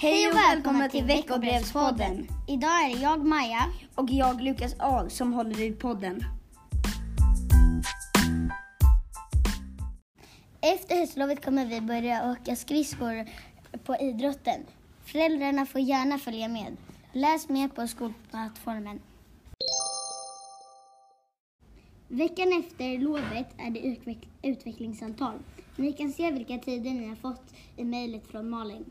Hej och välkomna till veckobrevspodden. Idag är det jag, Maja. Och jag, Lukas Ahl, som håller i podden. Efter höstlovet kommer vi börja åka skridskor på idrotten. Föräldrarna får gärna följa med. Läs mer på skolplattformen. Veckan efter lovet är det utveck- utvecklingssamtal. Ni kan se vilka tider ni har fått i mejlet från Malin.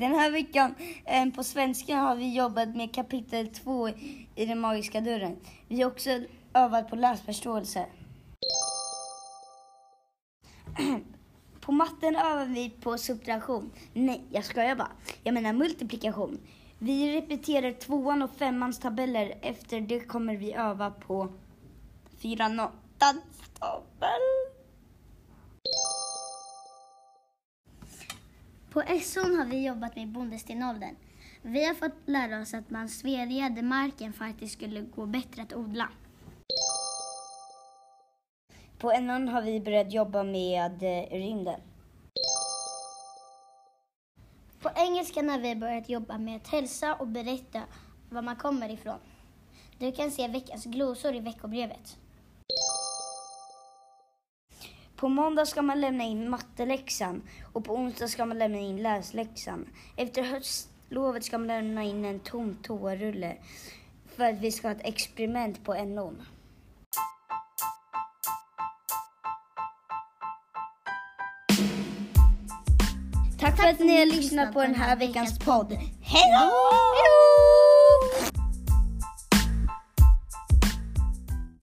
Den här veckan eh, på svenska har vi jobbat med kapitel 2 i Den magiska dörren. Vi har också övat på läsförståelse. På matten övar vi på subtraktion. Nej, jag skojar bara. Jag menar multiplikation. Vi repeterar tvåan och femmans tabeller. Efter det kommer vi öva på fyran och tabell. På SOn har vi jobbat med bondestenåldern. Vi har fått lära oss att man svedjade marken för att det skulle gå bättre att odla. På NN har vi börjat jobba med eh, rymden. På engelskan har vi börjat jobba med att hälsa och berätta var man kommer ifrån. Du kan se veckans glosor i veckobrevet. På måndag ska man lämna in matteläxan och på onsdag ska man lämna in läsläxan. Efter höstlovet ska man lämna in en tom toarulle för att vi ska ha ett experiment på NOn. Tack för att ni har lyssnat på den här veckans podd. Hej då!